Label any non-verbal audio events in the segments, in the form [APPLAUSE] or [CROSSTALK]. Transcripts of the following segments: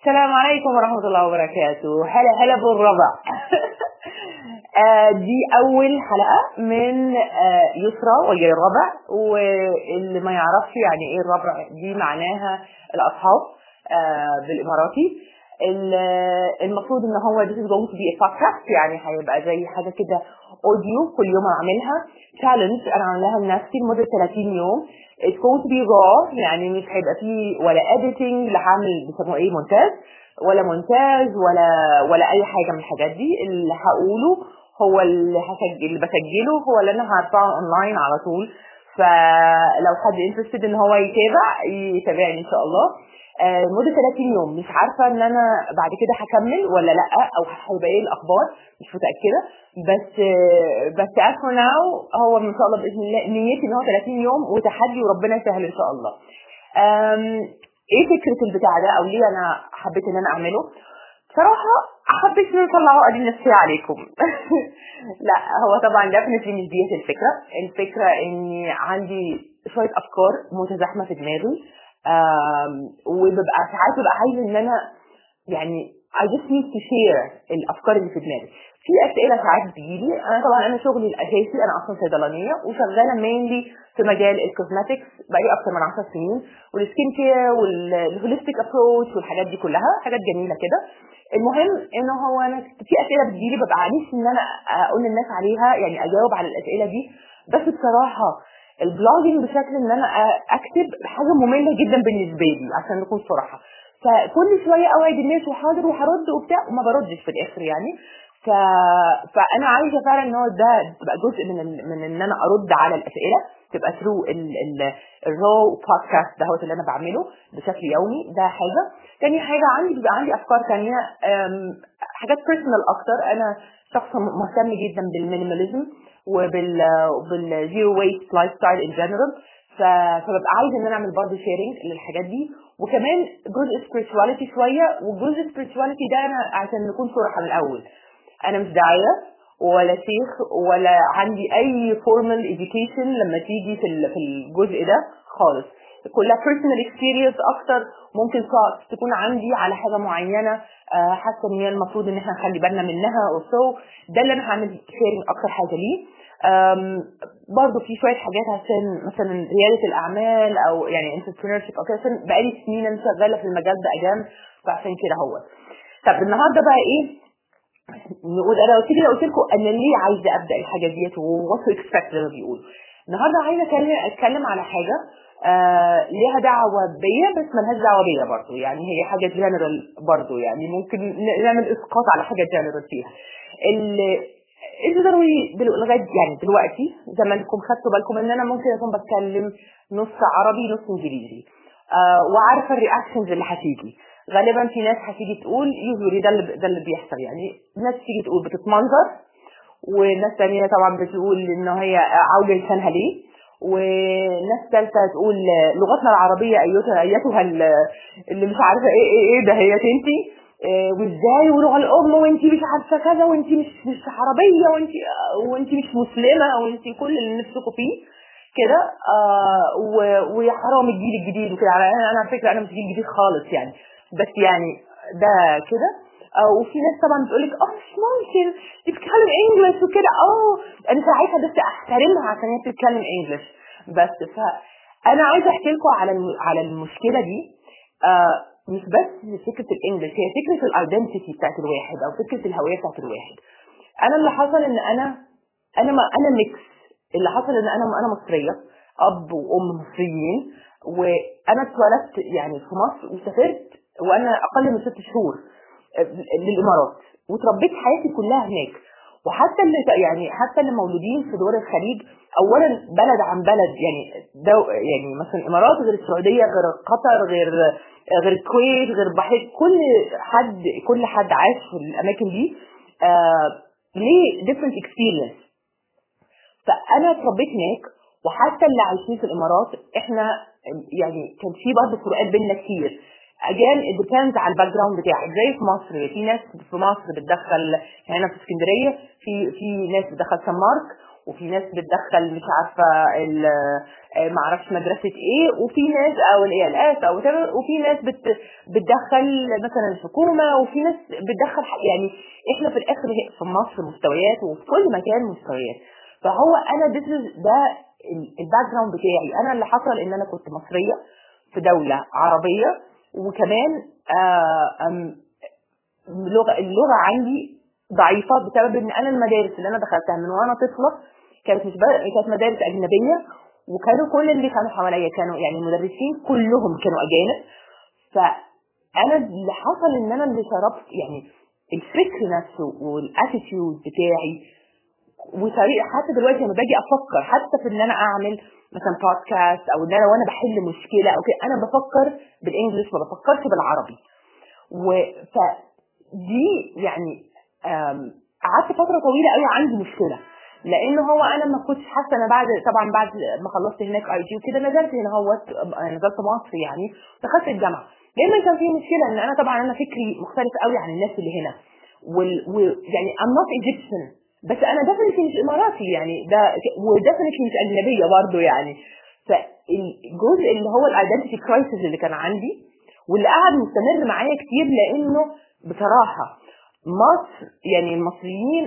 السلام عليكم ورحمة الله وبركاته. هلا هلا بالربع آه، دي أول حلقة من آه، يسرى وجاي الربع واللي ما يعرفش يعني إيه الربع دي معناها الأصحاب آه، بالإماراتي. ال- المفروض إن هو this is going to be a podcast يعني هيبقى زي حاجة كده اوديو كل يوم أعملها. Challenge أنا عاملاها لنفسي لمدة 30 يوم. It's going to be raw يعني مش هيبقى فيه ولا editing لا هعمل بيسموه إيه مونتاج ولا مونتاج ولا ولا أي حاجة من الحاجات دي. اللي هقوله هو اللي هسجل اللي بسجله هو اللي أنا هرفعه اونلاين على طول. فلو حد interested إن هو يتابع يتابعني إن شاء الله. لمدة 30 يوم. مش عارفة إن أنا بعد كده هكمل ولا لأ أو هيبقى إيه الأخبار. مش متأكدة. بس آه، بس for now هو إن شاء الله بإذن الله نيتي إن هو 30 يوم وتحدي وربنا يسهل إن شاء الله. إيه فكرة البتاع ده؟ أو ليه أنا حبيت إن أنا أعمله؟ بصراحة حبيت ان أنا اطلع عقدي النفسيه عليكم. [LAUGHS] لأ هو طبعا definitely مش ديت الفكرة. الفكرة إني عندي شوية أفكار متزاحمة في دماغي. وببقى ساعات ببقى عايزه إن أنا يعني I just need to share الأفكار اللي في دماغي. في أسئلة ساعات بتجيلي. أنا طبعا أنا شغلي الأساسي أنا أصلا صيدلانية وشغالة mainly في مجال ال cosmetics بقالي أكتر من 10 سنين. وال skin care وال holistic approach والحاجات دي كلها حاجات جميلة كده. المهم ان هو أنا في أسئلة بتجيلي ببقى عايز إن أنا أقول للناس عليها يعني أجاوب على الأسئلة دي. بس بصراحة ال blogging بشكل إن أنا أكتب حاجة مملة جدا بالنسبة لي عشان نكون صراحة. فكل شوية أوعد الناس وحاضر وهرد وبتاع وما بردش في الآخر يعني. ف... فأنا عايزة فعلا إن هو ده تبقى جزء من ال... من إن أنا أرد على الأسئلة تبقى through ال... ال... ال raw podcast ده هو اللي أنا بعمله بشكل يومي. ده حاجة. تاني حاجة عندي بيبقى عندي أفكار تانية. حاجات personal أكتر. أنا شخص مهتم جدا بال minimalism وبال بال zero waste lifestyle in general فببقى عايزة إن أنا أعمل برضه sharing للحاجات دي. وكمان جزء spirituality شوية. والجزء spirituality ده أنا عشان نكون صراحة من الأول. أنا مش داعية ولا شيخ ولا عندي أي formal education لما تيجي في الجزء ده خالص. كلها personal experience أكتر. ممكن تكون عندي على حاجة معينة آه، حاسة إن هي المفروض إن إحنا نخلي بالنا منها أو so. ده اللي أنا هعمل sharing أكتر حاجة ليه. برضه في شوية حاجات عشان مثلا ريادة الأعمال أو يعني entrepreneurship أو كده. عشان بقالي سنين أنا شغالة في المجال ده اجام فعشان كده هو. طب النهارده بقى إيه؟ نقول أنا قلت لي قلت لكم أنا ليه عايزة أبدأ الحاجة ديت و what to expect زي ما بيقولوا. النهارده عايزة أتكلم على حاجة. آه ليها دعوة بيا بس ملهاش دعوة بيا برضه يعني هي حاجة جنرال برضه يعني ممكن نعمل إسقاط على حاجة جنرال فيها. ال- أنتوا ضروري دلو- لغاية يعني دلوقتي زي ما انكم خدتوا بالكم إن أنا ممكن أكون بتكلم نص عربي نص إنجليزي. آه وعارفة الرياكشنز اللي هتيجي. غالبا في ناس هتيجي تقول يوجولي ده اللي ده اللي بيحصل. يعني ناس تيجي تقول بتتمنظر وناس تانية طبعا بتقول إن هي عوجة لسانها ليه؟ وناس ثالثة تقول لغتنا العربية ايتها أيتها ال- اللي مش عارفة إيه إيه إيه ده هي انتي إيه وإزاي؟ ولغة الأم وإنتي مش عارفة كذا وإنتي مش مش عربية وانتي وإنتي مش مسلمة وإنتي كل اللي نفسكوا فيه كده. آه ويا حرام الجيل الجديد وكده. على أنا على فكرة أنا مش جيل جديد خالص يعني. بس يعني ده كده. آه وفي ناس طبعا بتقول لك آه مش ممكن. بتتكلم انجلش وكده. آه أنا ساعتها بس أحترمها عشان هي بتتكلم انجلش بس فانا عايزة أحكي لكم على على المشكلة دي. آه مش بس فكرة ال English هي فكرة ال identity بتاعت الواحد أو فكرة الهوية بتاعت الواحد. أنا اللي حصل إن أنا أنا ما أنا mix اللي حصل إن أنا أنا مصرية أب وأم مصريين وأنا اتولدت يعني في مصر وسافرت وأنا أقل من ست شهور. للإمارات. وتربيت حياتي كلها هناك. وحتى اللي يعني حتى اللي مولودين في دول الخليج اولا بلد عن بلد. يعني دو يعني مثلا الإمارات غير السعودية غير قطر غير غير الكويت غير البحرين كل حد كل حد عايش في الأماكن دي آه ليه different experience. فأنا اتربيت هناك وحتى اللي عايشين في الإمارات إحنا يعني كان في برضه فروقات بيننا كتير. again depends على ال background بتاعك زي في مصر في ناس في مصر بتدخل هنا في اسكندرية في في ناس بتدخل سان مارك وفي ناس بتدخل مش عارفة آه، ما أعرفش مدرسة إيه وفي ناس أو الاس أو وفي ناس بت بتدخل مثلا الحكومة وفي ناس بتدخل يعني إحنا في الآخر في مصر مستويات وفي كل مكان مستويات. فهو أنا ده ال background بتاعي. أنا اللي حصل إن أنا كنت مصرية في دولة عربية وكمان آه، اللغة اللغة عندي ضعيفة بسبب إن أنا المدارس اللي أنا دخلتها من وأنا طفلة كانت مش كانت مدارس أجنبية وكانوا كل اللي كانوا حواليا كانوا يعني المدرسين كلهم كانوا أجانب. فأنا اللي حصل إن أنا اللي شربت يعني الفكر نفسه والاتيتيود بتاعي وطريقة حتى دلوقتي لما باجي أفكر حتى في إن أنا أعمل مثلا بودكاست أو ان أنا وأنا بحل مشكلة أو كده أنا بفكر بال English ما بفكرش بالعربي. و فدي يعني قعدت فترة طويلة قوي عندي مشكلة لأن هو أنا ما كنتش حاسة أنا بعد طبعا بعد ما خلصت هناك IG وكده نزلت هنا هو نزلت مصر يعني دخلت الجامعة. دايما كان في مشكلة إن أنا طبعا أنا فكري مختلف قوي عن الناس اللي هنا. ويعني I'm not Egyptian بس أنا definitely مش إماراتي يعني ده و definitely مش أجنبية برضه يعني. فالجزء اللي هو ال identity crisis اللي كان عندي واللي قعد مستمر معايا كتير لأنه بصراحة مصر يعني المصريين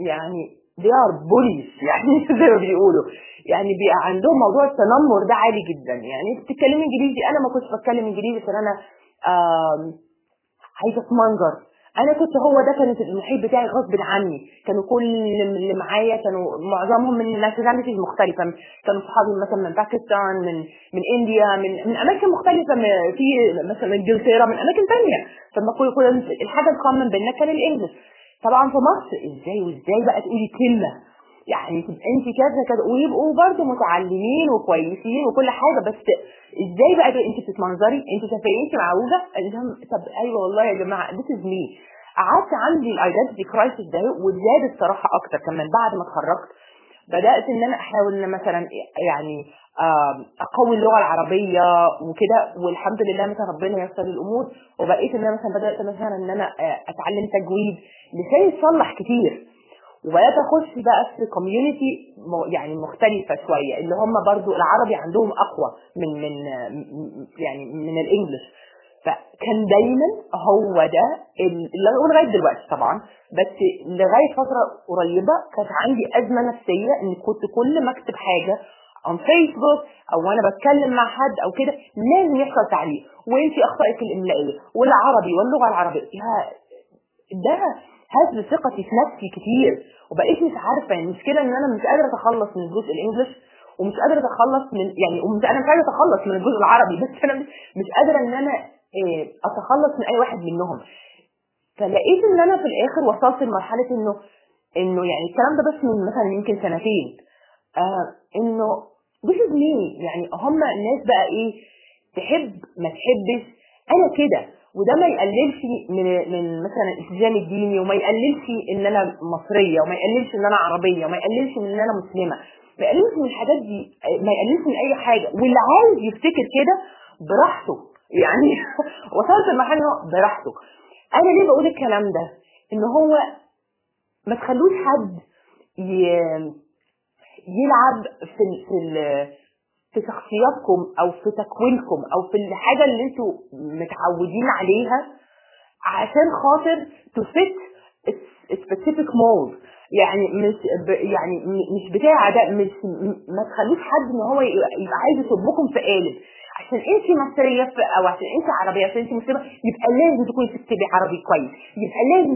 يعني they are bullies [LAUGHS] يعني زي ما بيقولوا. يعني بيبقى عندهم موضوع التنمر ده عالي جدا. يعني بتتكلمي إنجليزي أنا ما كنتش بتكلم إنجليزي عشان أنا عايزة أتمنظر. أنا كنت هو ده كانت المحيط بتاعي غصب عني. كانوا كل اللي معايا كانوا معظمهم من nationalities مختلفة. كانوا صحابي مثلا من باكستان من من India من من أماكن مختلفة. في مثلا من إنجلترا من أماكن ثانية فما كل الحاجة ال common بيننا كان ال English طبعا في مصر إزاي وإزاي بقى تقولي كلمة؟ يعني انت كذا كذا ويبقوا برضه متعلمين وكويسين وكل حاجة بس إزاي بقى انت بتتمنظري؟ انت شايفه انت معوجه طب أيوه والله يا جماعة this is me قعدت عندي ال identity crisis ده وزاد الصراحه أكتر كمان بعد ما اتخرجت. بدأت إن أنا أحاول إن مثلا يعني أقوي اللغة العربية وكده والحمد لله مثلا ربنا ييسر الأمور. وبقيت إن أنا مثلا بدأت مثلا إن أنا آه، أتعلم تجويد لساني يصلح كتير. وبدات اخش بقى في community يعني مختلفة شوية اللي هم برضو العربي عندهم أقوى من من يعني من الإنجليش. فكان دايما هو ده لغاية دلوقتي طبعا بس لغاية فترة قريبة كانت عندي أزمة نفسية إن كنت كل ما أكتب حاجة on فيسبوك أو وأنا بتكلم مع حد أو كده لازم يحصل تعليق. وانت اخطائك الإملائية والعربي واللغة العربية. ده هز ثقتي في نفسي كتير. وبقيت مش عارفة يعني المشكلة إن أنا مش قادرة أتخلص من الجزء الإنجليش ومش قادرة أتخلص من يعني ومش أنا مش قادره أتخلص من الجزء العربي بس أنا مش قادرة إن أنا إيه، أتخلص من أي واحد منهم. فلقيت إن أنا في الآخر وصلت لمرحلة إنه إنه يعني الكلام ده بس من مثلا يمكن سنتين. آه إنه this is me. يعني هم الناس بقى إيه تحب ما تحبش. أنا كده. وده ما يقللش من من مثلا الالتزام الديني وما يقللش إن أنا مصرية وما يقللش إن أنا عربية وما يقللش إن أنا مسلمة. ما يقللش من الحاجات دي ما يقللش من أي حاجة. واللي عايز يفتكر كده براحته. يعني [LAUGHS] وصلت لمرحلة براحته. أنا ليه بقول الكلام ده؟ إن هو ما تخلوش حد يلعب في في في شخصياتكم أو في تكوينكم أو في الحاجة اللي أنتوا متعودين عليها عشان خاطر ت fit specific mold يعني مش يعني مش بتاع ده مش ما تخليش حد إن هو يبقى عايز يصبكم في قالب. عشان انت مصرية أو عشان انت عربية عشان انت مسلمه يبقى لازم تكوني بتكتبي عربي كويس. يبقى لازم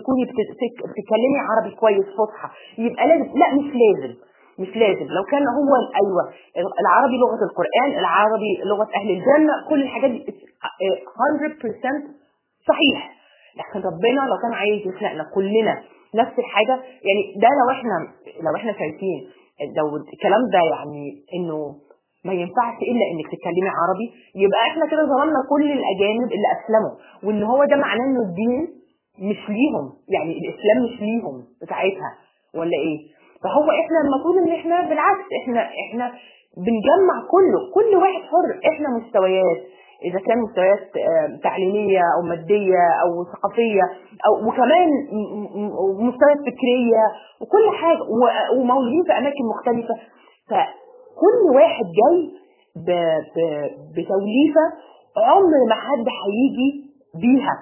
تكوني بتتكلمي عربي كويس فصحى. يبقى لازم لا مش لازم. مش لازم. لو كان هو أيوه العربي لغة القرآن العربي لغة أهل الجنة كل الحاجات دي 100% صحيح. لكن ربنا لو كان عايز يخلقنا كلنا نفس الحاجة يعني ده لو إحنا لو إحنا شايفين لو الكلام ده يعني إنه ما ينفعش إلا إنك تتكلمي عربي يبقى إحنا كده ظلمنا كل الأجانب اللي أسلموا. وإن هو ده معناه إنه الدين مش ليهم يعني الإسلام مش ليهم بتاعتها ولا إيه؟ فهو إحنا المفروض إن إحنا بالعكس إحنا إحنا بنجمع كله كل واحد حر إحنا مستويات. إذا كان مستويات تعليمية أو مادية أو ثقافية أو وكمان مستويات فكرية وكل حاجة ومولودين في أماكن مختلفة. فكل واحد جاي بتوليفة عمر ما حد هيجي بيها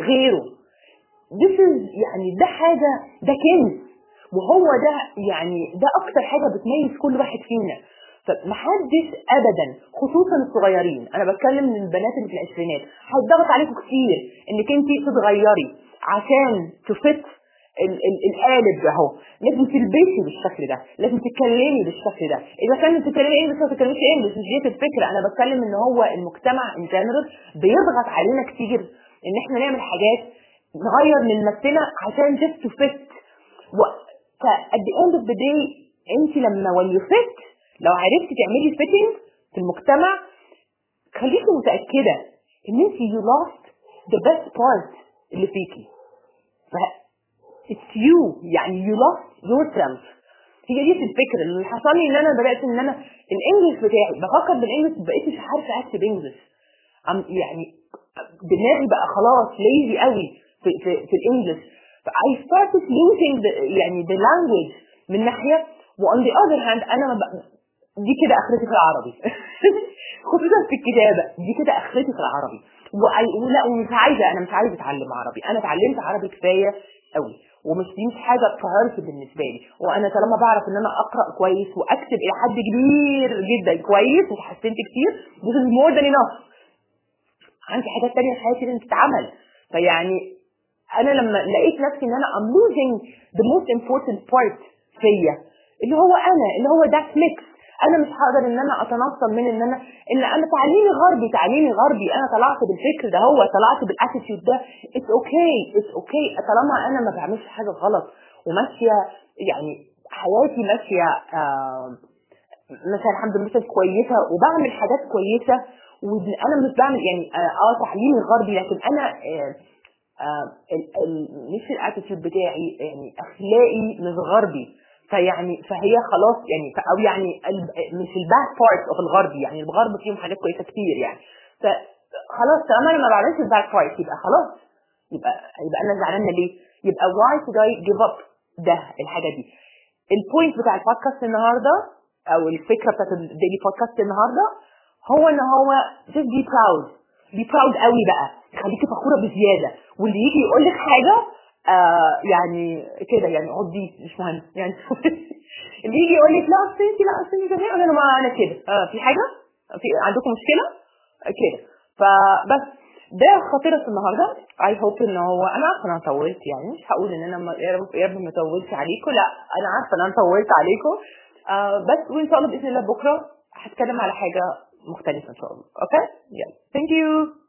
غيره. This is يعني ده حاجة ده كنز. وهو ده يعني ده أكتر حاجة بتميز كل واحد فينا. فمحدش أبدا خصوصا الصغيرين. أنا بتكلم من البنات اللي في العشرينات. هيتضغط عليكم كتير إنك أنت تتغيري عشان تفت ال- ال- القالب أهو. لازم تلبسي بالشكل ده لازم تتكلمي بالشكل ده. إذا كانت بتتكلمي إنجلش ما تتكلميش إنجلش مش دي الفكرة. أنا بتكلم إن هو المجتمع ان جنرال بيضغط علينا كتير إن إحنا نعمل حاجات نغير من نفسنا عشان just to fit و ف at the end of the day انت لما when you fit لو عرفتي تعملي fitting في المجتمع خليكي متأكدة إن انت you lost the best part اللي فيكي. ف- it's you يعني you lost yourself. هي دي الفكرة. اللي حصل لي إن أنا بدأت إن أنا الإنجليش بتاعي بفكر بالإنجليش بقيت مش عارفة أكتب إنجليش. عم يعني دماغي بقى خلاص ليزي قوي في في, في الإنجليش. I started losing the, يعني the language من ناحية و on the other hand أنا ما بق- دي كده أخرتي في العربي. [LAUGHS] خصوصا في الكتابة دي كده أخرتي في العربي. وأي- ولا ومش عايزة أنا مش عايزة أتعلم عربي. أنا اتعلمت عربي كفاية قوي ومش دي مش حاجة priority بالنسبة لي. وأنا طالما بعرف إن أنا أقرأ كويس وأكتب إلى حد كبير جدا كويس وتحسنت كتير this is more than enough. عندي حاجات تانية في حياتي لازم تتعمل. فيعني أنا لما لقيت نفسي إن أنا I'm losing the most important part فيا اللي هو أنا اللي هو that mix أنا مش هقدر إن أنا أتنصل من إن أنا إن أنا تعليمي غربي تعليمي غربي. أنا طلعت بالفكر ده هو طلعت بال attitude ده. it's okay it's okay طالما أنا ما بعملش حاجة غلط وماشية يعني حياتي ماشية مثلا الحمد لله كويسة وبعمل حاجات كويسة وأنا مش بعمل يعني آه آه، تعليمي غربي. لكن أنا آه مش ال attitude بتاعي يعني أخلاقي مش غربي. فيعني فهي خلاص يعني أو يعني مش ال bad part of الغربي يعني الغرب فيهم حاجات كويسة كتير يعني. فخلاص طالما أنا ما بعملش ال bad part يبقى خلاص. يبقى يبقى أنا زعلانة ليه؟ يبقى why should I give up ده الحاجة دي. ال point بتاع البودكاست النهارده أو الفكرة بتاعت ال daily podcast النهارده هو إن هو just be proud. Be proud قوي بقى. خليكي فخورة بزيادة. واللي يجي يقول لك حاجة آه يعني كده يعني عادي مش مهم. يعني [LAUGHS] اللي يجي يقول لك لا أصل انت لا أصل انت أنا ما أنا كده. آه في حاجة؟ في عندكم مشكلة؟ آه، كده. فبس ده خاطرة النهارده. I hope إن هو أنا عارفة إن أنا طولت يعني. مش هقول إن أنا يا رب يا رب ما طولتش عليكم. لا أنا عارفة إن أنا طولت عليكم. آه بس وإن شاء الله بإذن الله بكرة هتكلم على حاجة مختلفة إن شاء الله. okay يلا thank you